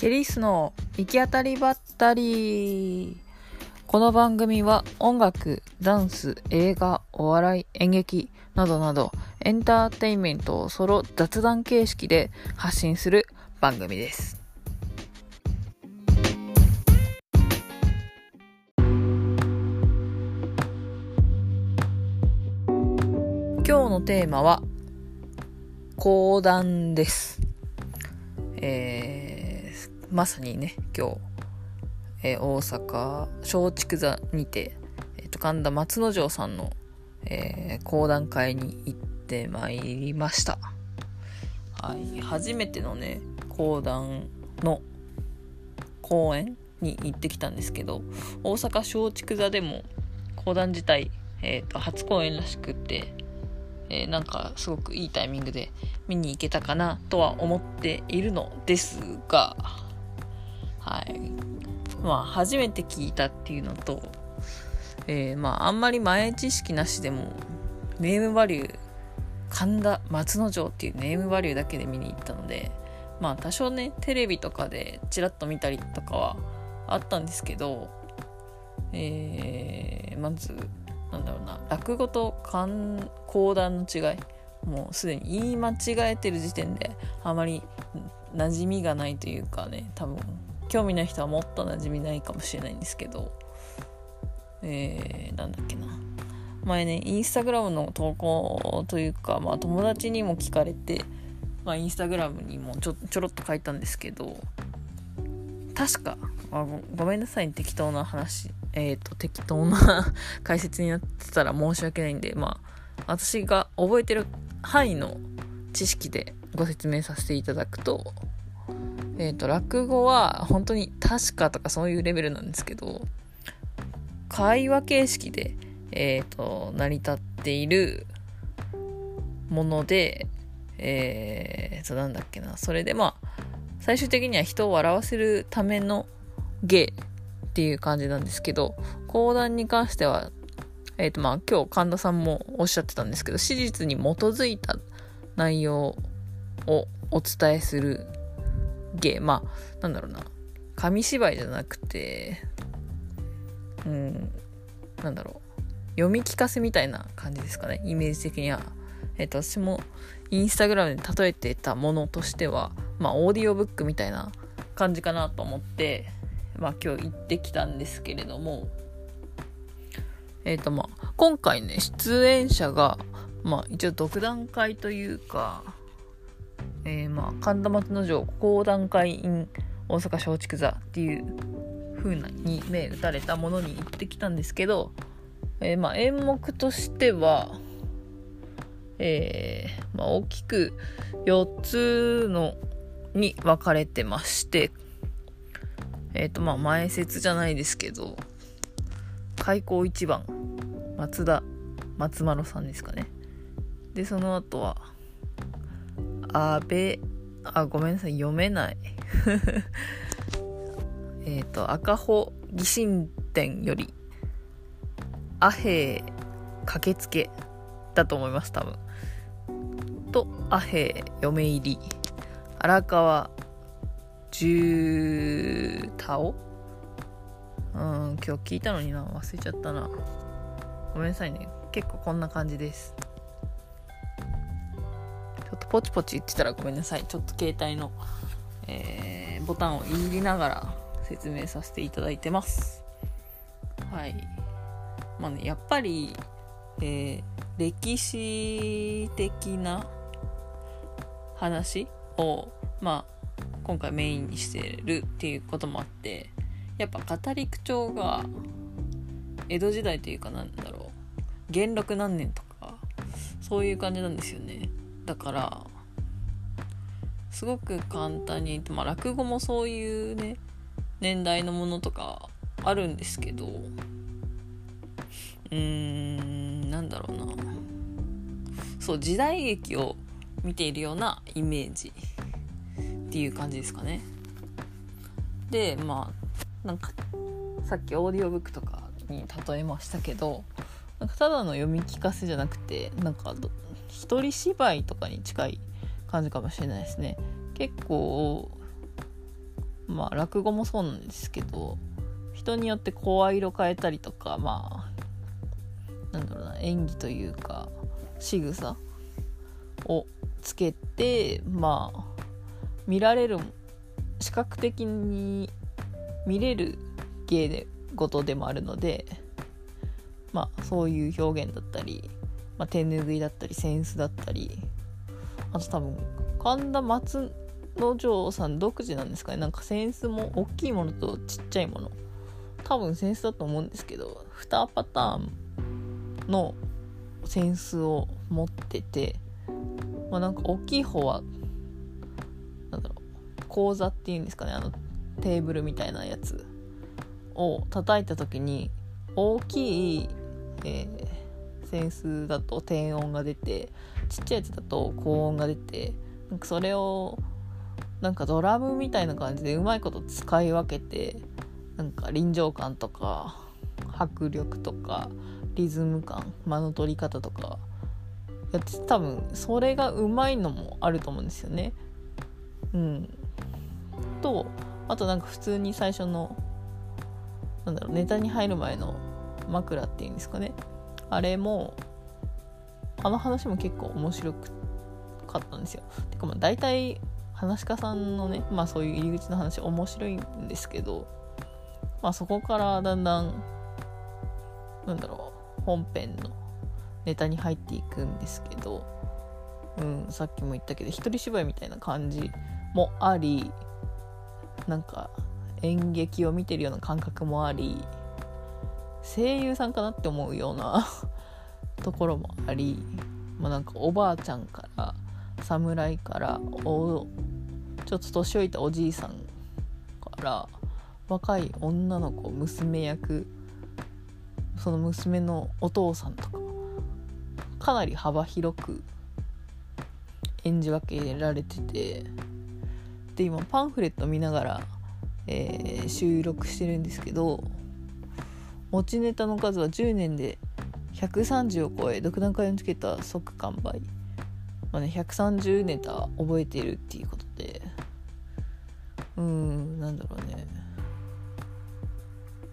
ケリスの行き当たりばったりこの番組は音楽、ダンス、映画、お笑い、演劇などなどエンターテインメントをソロ雑談形式で発信する番組です。今日のテーマは講談です。えー、まさにね、今日、えー大阪松竹座にて、えーと神田松之丞さんの、えー講談会に行ってまいりました。はい、初めてのね、講談の公演に行ってきたんですけど、大阪松竹座でも講談自体、えーと初公演らしくって、えーなんかすごくいいタイミングで見に行けたかなとは思っているのですが、はい。まあ、初めて聞いたっていうのと、えーまあ、あんまり前知識なしでも、ネームバリュー、神田松之丞っていうネームバリューだけで見に行ったので、まあ、多少ね、テレビとかでチラッと見たりとかはあったんですけど、えーまず、なんだろうな落語と講講談の違いもうすでに言い間違えてる時点であまり馴染みがないというかね多分興味ない人はもっと馴染みないかもしれないんですけど。えー、なんだっけな。前ねインスタグラムの投稿というか、まあ、友達にも聞かれて、まあ、インスタグラムにもちょちょろっと書いたんですけど確かあごめんなさい適当な話。えっ、と適当な 解説になってたら申し訳ないんでまあ私が覚えてる範囲の知識でご説明させていただくとえっ、と落語は本当に確かとかそういうレベルなんですけど会話形式でえっ、と成り立っているものでえー、となんだっけな。それでまあ最終的には人を笑わせるための芸っていう感じなんですけど講談に関してはえっ、とまあ今日神田さんもおっしゃってたんですけど史実に基づいた内容をお伝えする芸まあなんだろうな。紙芝居じゃなくてうんなんだろう。読み聞かせみたいな感じですかねイメージ的には。えっ、と私もインスタグラムで例えてたものとしてはまあオーディオブックみたいな感じかなと思ってまあ今日行ってきたんですけれども。えっ、とまあ今回ね出演者がまあ一応独断会というかえー、まあ神田松之丞講談会 in 大阪松竹座っていう風なに目打たれたものに行ってきたんですけど、えーまあ演目としてはえーまあ、大きく4つのに分かれてましてえっ、とまあ前説じゃないですけど開口一番松田松丸さんですかね。でその後は安倍あごめんなさい読めない。えっと赤穂義神殿より阿兵駆けつけだと思います多分。と阿兵嫁入り。荒川十太郎うん今日聞いたのにな忘れちゃったな。ごめんなさいね。結構こんな感じです。ポチポチ言ってたらごめんなさい。ちょっと携帯の、えーボタンをいりながら説明させていただいてます。はい。まあねやっぱりえー歴史的な話を、まあ、今回メインにしてるっていうこともあってやっぱ語り口調が江戸時代というかなんだろう。元禄何年とかそういう感じなんですよね。だからすごく簡単に、まあ、落語もそういうね年代のものとかあるんですけどうーんなんだろうな。そう時代劇を見ているようなイメージっていう感じですかね。でまあなんかさっきオーディオブックとかに例えましたけどなんかただの読み聞かせじゃなくてなんかど一人芝居とかに近い感じかもしれないですね。結構まあ落語もそうなんですけど人によって声色変えたりとかまあなんだろうな演技というか仕草をつけてまあ見られる視覚的に見れる芸で事でもあるのでまあそういう表現だったり、まあ、手拭いだったりセンスだったりあと多分神田松之丞さん独自なんですかね。なんかセンスも大きいものとちっちゃいもの。多分センスだと思うんですけど2パターンのセンスを持っててまあなんか大きい方はなんだろう講座っていうんですかね。あのテーブルみたいなやつを叩いた時に大きい、えー、センスだと低音が出てちっちゃいやつだと高音が出てなんかそれをなんかドラムみたいな感じでうまいこと使い分けてなんか臨場感とか迫力とかリズム感間の取り方とかやって多分それがうまいのもあると思うんですよね。うん、とあとなんか普通に最初のなんだろうネタに入る前の枕っていうんですかねあれもあの話も結構面白かったんですよ。てかまあ大体話し家さんのねまあそういう入り口の話面白いんですけどまあそこからだんだんなんだろう本編のネタに入っていくんですけど、うん、さっきも言ったけど一人芝居みたいな感じもありなんか演劇を見てるような感覚もあり声優さんかなって思うような ところもあり、まあ、なんかおばあちゃんから侍からおちょっと年老いたおじいさんから若い女の子娘役その娘のお父さんとかかなり幅広く演じ分けられててで今パンフレット見ながら、えー、収録してるんですけど持ちネタの数は10年で130を超え独断会のチケットは即完売、まあね、130ネタ覚えているっていうことで。うんなんだろうね。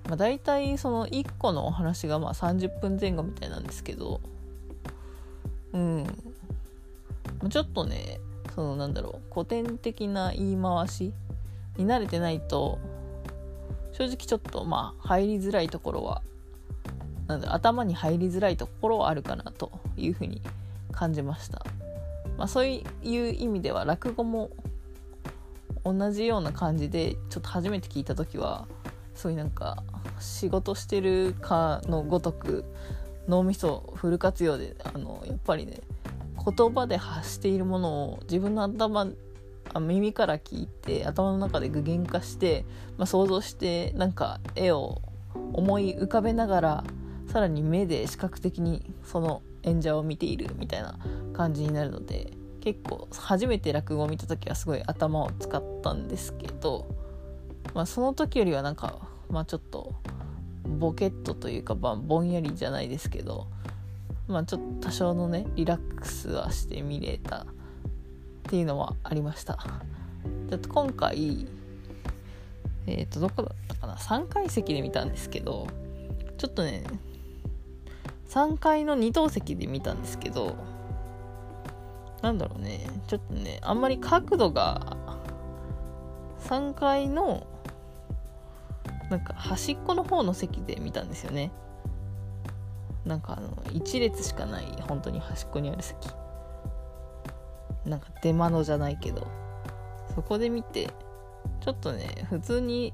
まあ大体その1個のお話がまあ30分前後みたいなんですけど。うん。ちょっとねそのなんだろう古典的な言い回しに慣れてないと正直ちょっとまあ入りづらいところはなんだ頭に入りづらいところはあるかなというふうに感じました、まあ、そういう意味では落語も同じような感じでちょっと初めて聞いた時はそういうなんか仕事してるかのごとく脳みそフル活用であのやっぱりね言葉で発しているものを自分の頭あ耳から聞いて頭の中で具現化して、まあ、想像してなんか絵を思い浮かべながらさらに目で視覚的にその演者を見ているみたいな感じになるので結構初めて落語を見た時はすごい頭を使ったんですけど、まあ、その時よりはなんか、まあ、ちょっとボケットというか、まあ、ぼんやりじゃないですけど、まあ、ちょっと多少のねリラックスはして見れたっていうのはありました。で今回えっ、ー、とどこだったかな？3階席で見たんですけどちょっとね3階の2等席で見たんですけどなんだろうね。ちょっとねあんまり角度が3階のなんか端っこの方の席で見たんですよね。なんかあの1列しかない本当に端っこにある席。なんか出窓じゃないけどそこで見てちょっとね普通に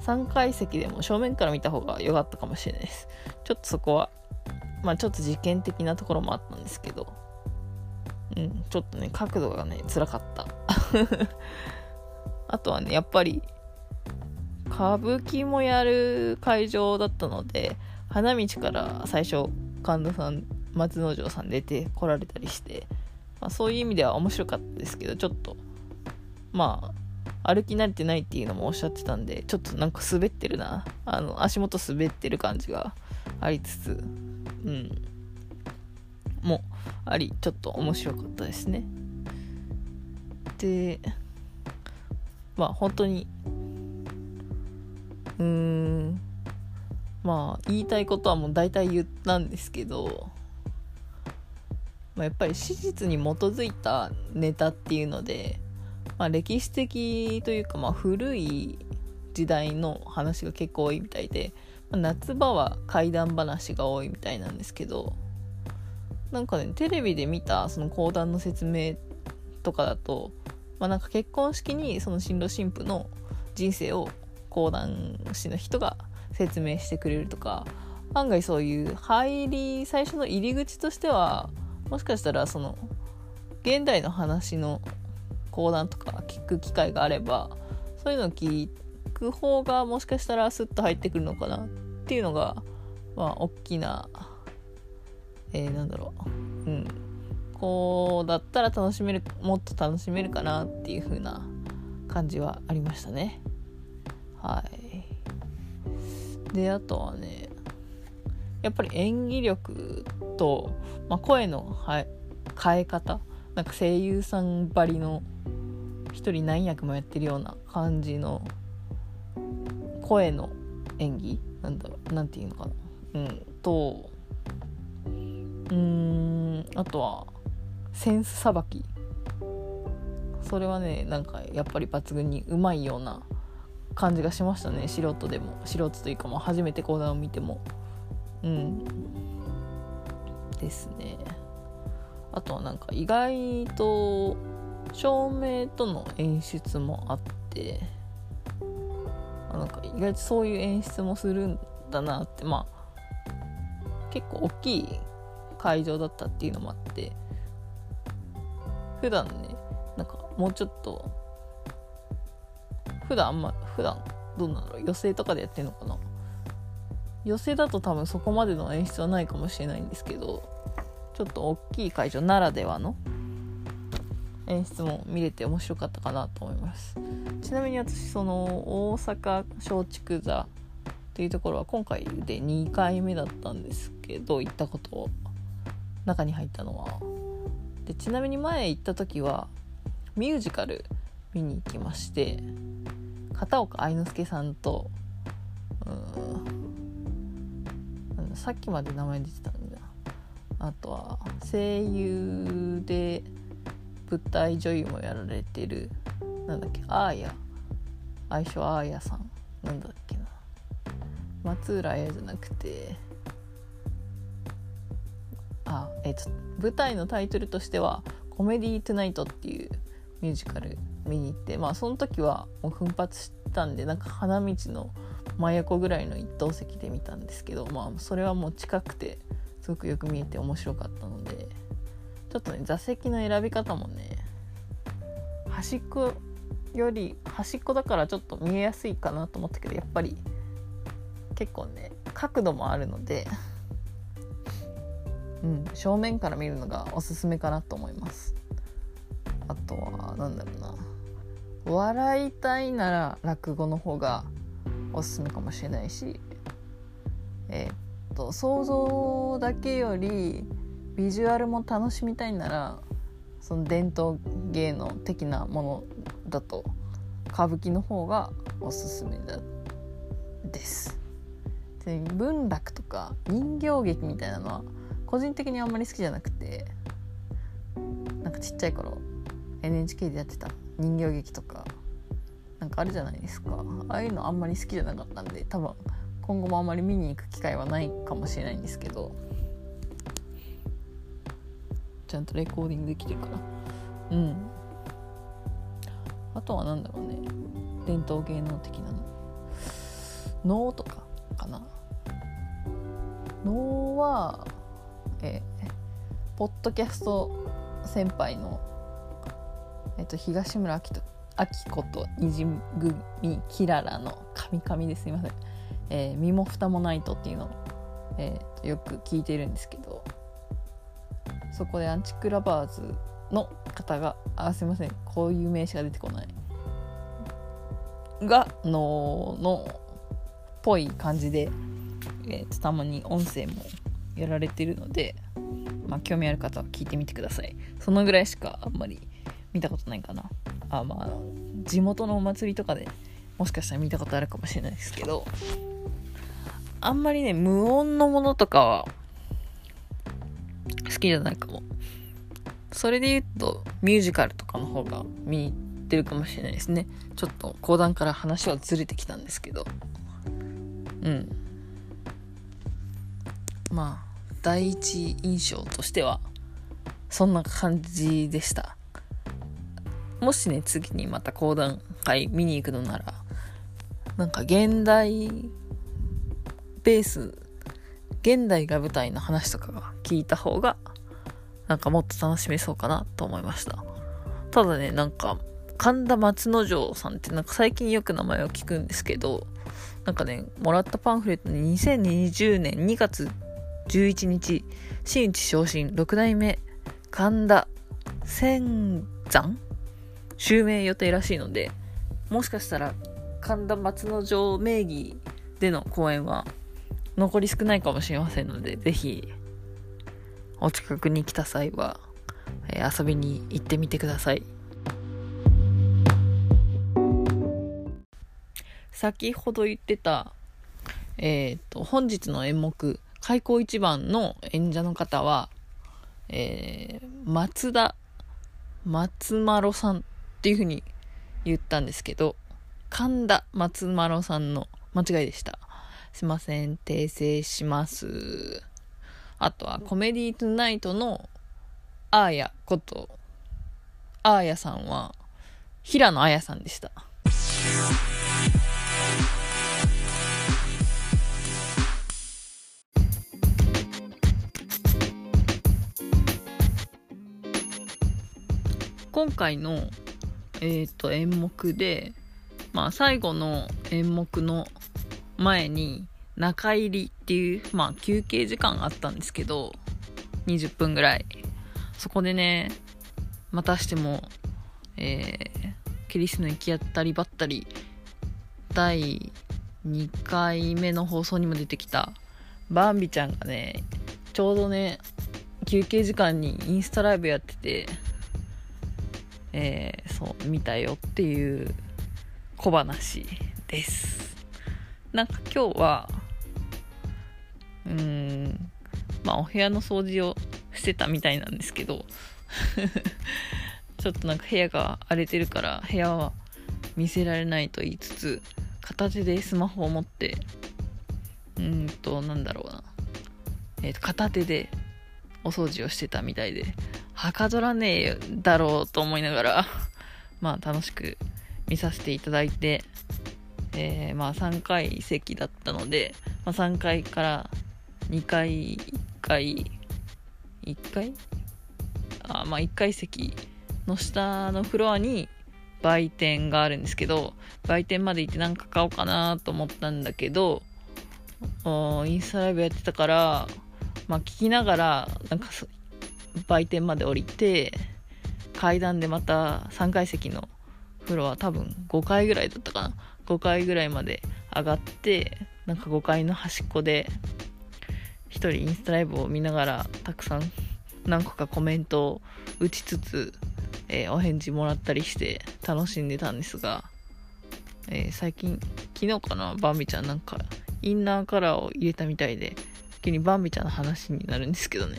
3階席でも正面から見た方が良かったかもしれないです。ちょっとそこはまあちょっと実験的なところもあったんですけどうんちょっとね角度がね辛かった。あとはねやっぱり歌舞伎もやる会場だったので花道から最初神田さん松之丞さん出て来られたりして、まあ、そういう意味では面白かったですけどちょっと。まあ歩き慣れてないっていうのもおっしゃってたんでちょっとなんか滑ってるな。あの足元滑ってる感じがありつつうん。もありちょっと面白かったですね。でまあ本当にうーん。まあ言いたいことはもう大体言ったんですけど、まあ、やっぱり史実に基づいたネタっていうので、まあ、歴史的というかまあ古い時代の話が結構多いみたいで、まあ、夏場は怪談話が多いみたいなんですけどなんかねテレビで見たその講談の説明とかだと、まあ、なんか結婚式にその新郎新婦の人生を講談師の人が説明してくれるとか案外そういう入り最初の入り口としてはもしかしたらその現代の話の講談とか聞く機会があればそういうのを聞く方がもしかしたらスッと入ってくるのかなっていうのがまあ大きなえー、なんだろう。うん。こうだったら楽しめるもっと楽しめるかなっていう風な感じはありましたね。はい。であとはねやっぱり演技力と、まあ、声の変え方なんか声優さんばりの一人何役もやってるような感じの声の演技なんだろうなんていうのかな。うんとうんあとはセンスさばき。それはねなんかやっぱり抜群にうまいような感じがしましたね。素人でも素人というかも初めて講談を見ても。うん。ですね。あとはなんか意外と照明との演出もあってなんか意外とそういう演出もするんだなってまあ結構大きい会場だったっていうのもあって普段ねなんかもうちょっと普段あんま普段どうなんだろう寄席とかでやってるのかな寄席だと多分そこまでの演出はないかもしれないんですけどちょっと大きい会場ならではの演出も見れて面白かったかなと思います。ちなみに私その大阪松竹座というところは今回で2回目だったんですけど行ったこと中に入ったのは。でちなみに前行った時はミュージカル見に行きまして片岡愛之助さんとうんさっきまで名前出てたんだあとは声優で舞台女優もやられてる。なんだっけ？あーや相性あーやさん。なんだっけな。松浦綾じゃなくて。あえっ、と舞台のタイトルとしては「コメディートゥナイト」っていうミュージカル見に行ってまあその時はもう奮発したんでなんか花道の真横ぐらいの一等席で見たんですけどまあそれはもう近くてすごくよく見えて面白かったのでちょっとね座席の選び方もね端っこより端っこだからちょっと見えやすいかなと思ったけどやっぱり結構ね角度もあるのでうん、正面から見るのがおすすめかなと思います。あとは何だろうな。笑いたいなら落語の方がおすすめかもしれないしえー、っと想像だけよりビジュアルも楽しみたいならその伝統芸能的なものだと歌舞伎の方がおすすめだです。で文楽とか人形劇みたいなのは個人的にあんまり好きじゃなくてなんかちっちゃい頃 NHK でやってた人形劇とかなんかあるじゃないですか。ああいうのあんまり好きじゃなかったんで多分今後もあんまり見に行く機会はないかもしれないんですけど。ちゃんとレコーディングできてるから。うん。あとは何だろうね。伝統芸能的なの。能とかかな。能はえ、ポッドキャスト先輩の、えーと、東村明人。子とにじ組キララの神々ですいません、えー、身も蓋もないとっていうのを、えー、よく聞いてるんですけどそこでアンチクラバーズの方があすいませんこういう名詞が出てこない。がののっぽい感じで、えーたまに音声もやられてるので、まあ、興味ある方は聞いてみてください。そのぐらいしかあんまり見たことないかな。あまあ地元のお祭りとかでもしかしたら見たことあるかもしれないですけどあんまりね無音のものとかは好きじゃないかも。それで言うとミュージカルとかの方が見に行ってるかもしれないですね。ちょっと講談から話はずれてきたんですけど。うん。まあ第一印象としてはそんな感じでした。もしね次にまた講談会見に行くのならなんか現代ベース現代が舞台の話とかが聞いた方がなんかもっと楽しめそうかなと思いました。ただねなんか神田松之丞さんってなんか最近よく名前を聞くんですけどなんかねもらったパンフレットに2020年2月11日真打昇進6代目神田仙山襲名予定らしいのでもしかしたら神田松之丞名義での公演は残り少ないかもしれませんのでぜひお近くに来た際は、えー、遊びに行ってみてください。先ほど言ってたえっ、ー、と本日の演目開口一番の演者の方は、えー、松田松丸さんっていうふうに言ったんですけど、神田松丸さんの間違いでした。すいません、訂正します。あとは、コメディートゥナイトのアーヤこと、アーヤさんは、平野綾さんでした。今回の、え、ー、と演目で、まあ、最後の演目の前に中入りっていう、まあ、休憩時間があったんですけど20分ぐらい。そこでねまたしても、えー、キリスの行き当たりばったり第2回目の放送にも出てきたバンビちゃんがねちょうどね休憩時間にインスタライブやっててえー、そう見たよっていう小話です。なんか今日はうーんまあお部屋の掃除をしてたみたいなんですけど ちょっとなんか部屋が荒れてるから部屋は見せられないと言いつつ片手でスマホを持ってうんとなんだろうな。え、ー、と片手でお掃除をしてたみたいで。はかどらねえだろうと思いながら まあ楽しく見させていただいて、えー、まあ3回席だったので、まあ、3階から2階1階1階？あまあ1階席の下のフロアに売店があるんですけど売店まで行って何か買おうかなと思ったんだけどインスタライブやってたからまあ聞きながらなんか売店まで降りて階段でまた3階席の風呂は多分5階ぐらいだったかな。5階ぐらいまで上がってなんか5階の端っこで1人インスタライブを見ながらたくさん何個かコメントを打ちつつ、えー、お返事もらったりして楽しんでたんですが、えー、最近昨日かなバンビちゃんなんかインナーカラーを入れたみたいで急にバンビちゃんの話になるんですけどね。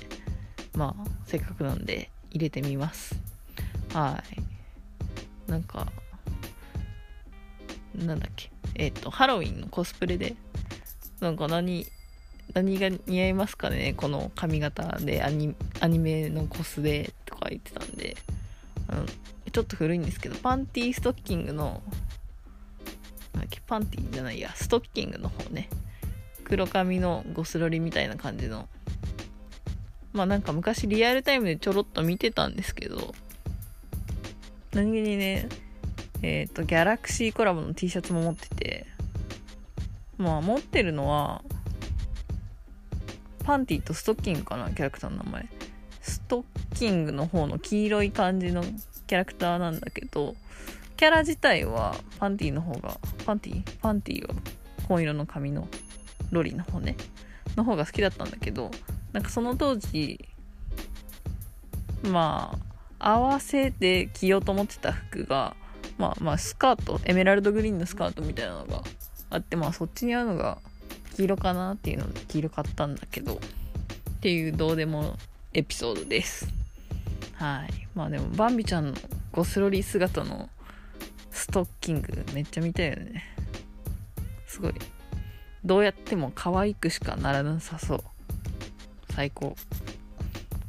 まあせっかくなんで入れてみます。はい。なんかなんだっけ？えっ、ー、とハロウィンのコスプレでなんか何何が似合いますかね？この髪型でアニメのコスでとか言ってたんで。あのちょっと古いんですけどパンティーストッキングのパンティーじゃないや。ストッキングの方ね。黒髪のゴスロリみたいな感じのまあなんか昔リアルタイムでちょろっと見てたんですけど、何気にね、えっ、ー、と、ギャラクシーコラボの T シャツも持ってて、まあ持ってるのは、パンティとストッキングかな、キャラクターの名前。ストッキングの方の黄色い感じのキャラクターなんだけど、キャラ自体はパンティの方が、パンティパンティは紺色の髪のロリの方ね、の方が好きだったんだけど、なんかその当時まあ合わせて着ようと思ってた服がまあまあスカートエメラルドグリーンのスカートみたいなのがあってまあそっちに合うのが黄色かなっていうので黄色買ったんだけどっていうどうでもエピソードです。はい。まあでもバンビちゃんのゴスロリ姿のストッキングめっちゃ見たいよね。すごい。どうやっても可愛くしかならなさそう。最高。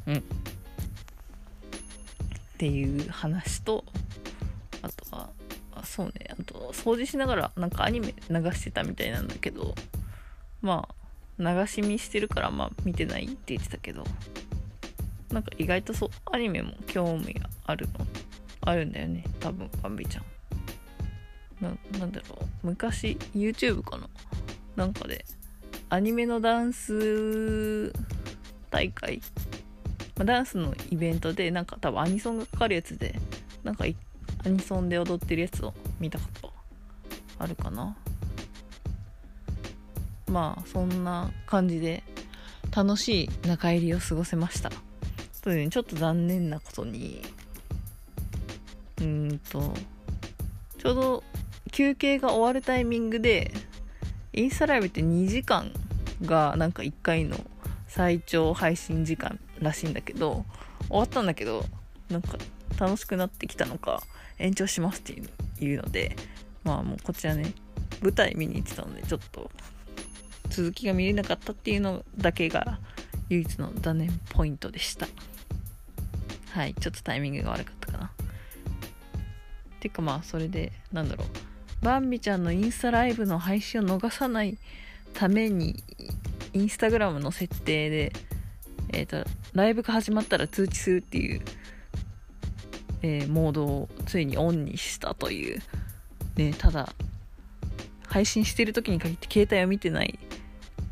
うん。っていう話とあとはあそうね。あと掃除しながらなんかアニメ流してたみたいなんだけどまあ流し見してるからまあ見てないって言ってたけどなんか意外とそうアニメも興味があるの？あるんだよね多分バンビちゃん。ななんだろう。昔 YouTube かな？なんかでアニメのダンス大会、まあ、ダンスのイベントでなんか多分アニソンがかかるやつでなんかアニソンで踊ってるやつを見たことあるかな。まあそんな感じで楽しい中入りを過ごせました。とねちょっと残念なことに。うんとちょうど休憩が終わるタイミングでインスタライブって2時間がなんか1回の最長配信時間らしいんだけど終わったんだけどなんか楽しくなってきたのか延長しますっていうのでまあもうこちらね舞台見に行ってたのでちょっと続きが見れなかったっていうのだけが唯一の残念ポイントでした。はいちょっとタイミングが悪かったかな。てかまあそれでなんだろう。バンビちゃんのインスタライブの配信を逃さないためにインスタグラムの設定で、えっ、ー、と、ライブが始まったら通知するっていう、えー、モードをついにオンにしたという、ね、ただ、配信してる時に限って携帯を見てない、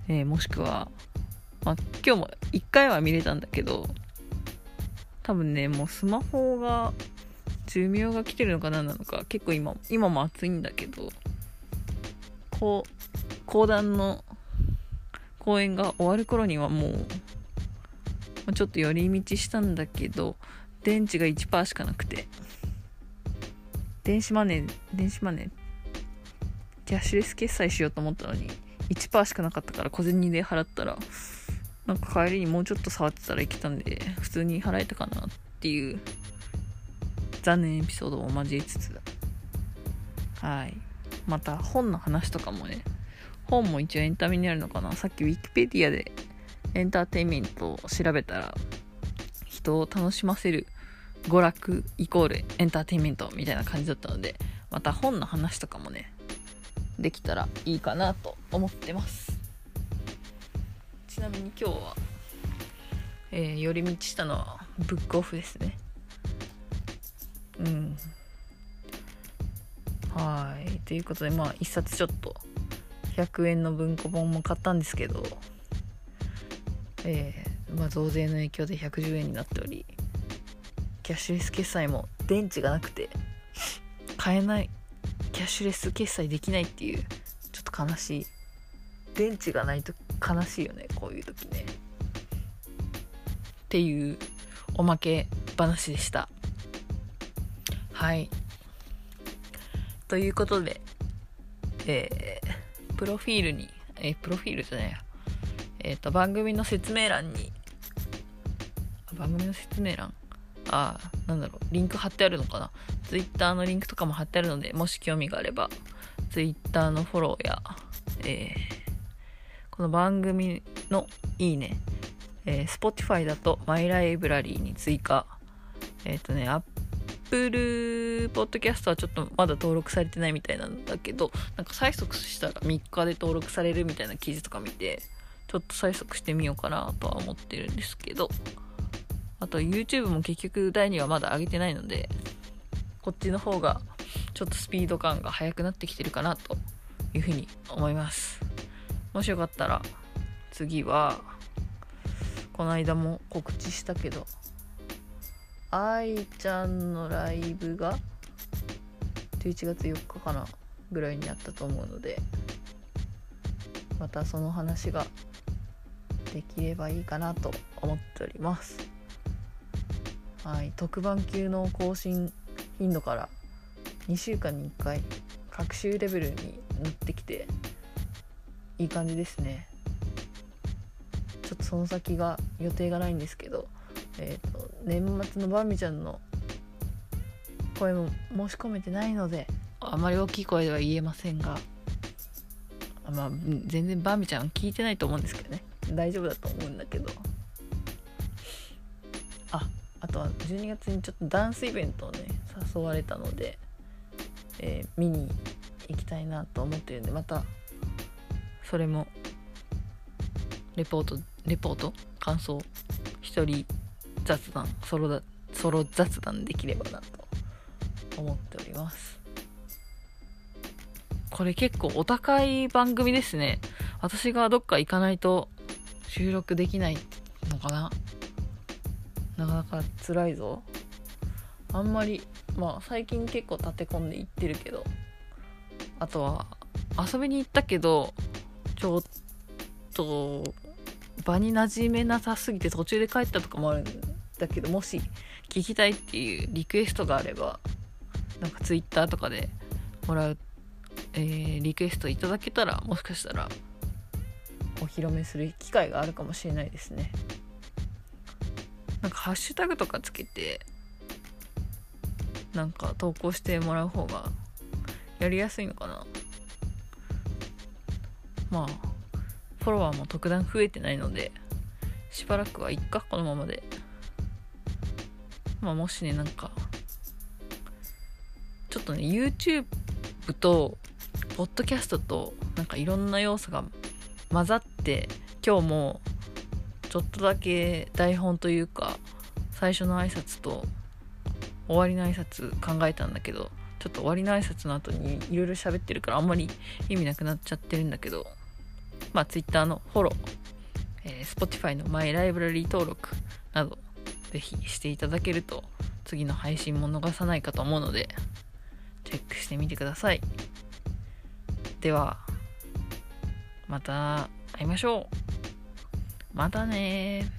えー、もしくは、まあ、今日も1回は見れたんだけど、多分ね、もうスマホが寿命が来てるのか何なのか結構今今も暑いんだけどこう講談の公演が終わる頃にはもうちょっと寄り道したんだけど電池が1%しかなくて。電子マネー電子マネー。キャッシュレス決済しようと思ったのに1%しかなかったから小銭で払ったらなんか帰りにもうちょっと触ってたらいけたんで普通に払えたかなっていう残念エピソードを交えつつはい。また本の話とかもね本も一応エンタメになるのかな？さっき Wikipedia でエンターテインメントを調べたら人を楽しませる娯楽イコールエンターテインメントみたいな感じだったのでまた本の話とかもねできたらいいかなと思ってます。ちなみに今日は、えー、寄り道したのはブックオフですね。うん。はい。ということでまあ一冊ちょっと100円の文庫本も買ったんですけどえー、まあ、増税の影響で110円になっておりキャッシュレス決済も電池がなくて買えないキャッシュレス決済できないっていうちょっと悲しい電池がないと悲しいよねこういう時ね。っていうおまけ話でした。はい。ということでえー、プロフィールにえ、プロフィールじゃないや。えっ、ー、と番組の説明欄に番組の説明欄？あなんだろう。リンク貼ってあるのかな？Twitter のリンクとかも貼ってあるのでもし興味があれば Twitter のフォローや、えー、この番組のいいね、えー、Spotify だとマイライブラリーに追加。えっ、ー、とね、Apple Podcast はちょっとまだ登録されてないみたいなんだけど、なんか催促したら3日で登録されるみたいな記事とか見て、ちょっと催促してみようかなとは思ってるんですけど、あと YouTube も結局第2話まだ上げてないので、こっちの方がちょっとスピード感が速くなってきてるかなというふうに思います。もしよかったら次は、この間も告知したけど、愛ちゃんのライブが11月4日かなぐらいにあったと思うのでまたその話ができればいいかなと思っております。はい特番級の更新頻度から2週間に1回学習レベルに乗ってきていい感じですね。ちょっとその先が予定がないんですけど、えーと、年末のばんびちゃんの声も申し込めてないのであまり大きい声では言えませんがまあ全然ばんびちゃん聞いてないと思うんですけどね。大丈夫だと思うんだけど。ああとは12月にちょっとダンスイベントをね誘われたので、えー、見に行きたいなと思ってるんでまたそれもレポートレポート？感想？一人雑談ソロだソロ雑談できればなと思っております。これ結構お高い番組ですね。私がどっか行かないと収録できないのかな。なかなか辛いぞ。あんまりまあ最近結構立て込んで行ってるけど。あとは遊びに行ったけどちょっと場に馴染めなさすぎて途中で帰ったとかもあるんだけどもし聞きたいっていうリクエストがあればなんか Twitter とかでもらう、えー、リクエストいただけたらもしかしたらお披露目する機会があるかもしれないですね。なんかハッシュタグとかつけてなんか投稿してもらう方がやりやすいのかな。まあフォロワーも特段増えてないのでしばらくはいっかこのままで。まあもしねなんかちょっとね YouTube とポッドキャストとなんかいろんな要素が混ざって今日もちょっとだけ台本というか最初の挨拶と終わりの挨拶考えたんだけどちょっと終わりの挨拶の後にいろいろ喋ってるからあんまり意味なくなっちゃってるんだけどまあ Twitter のフォロー、えー、Spotify のマイライブラリー登録などぜひしていただけると次の配信も逃さないかと思うのでチェックしてみてくださいではまた会いましょう。またね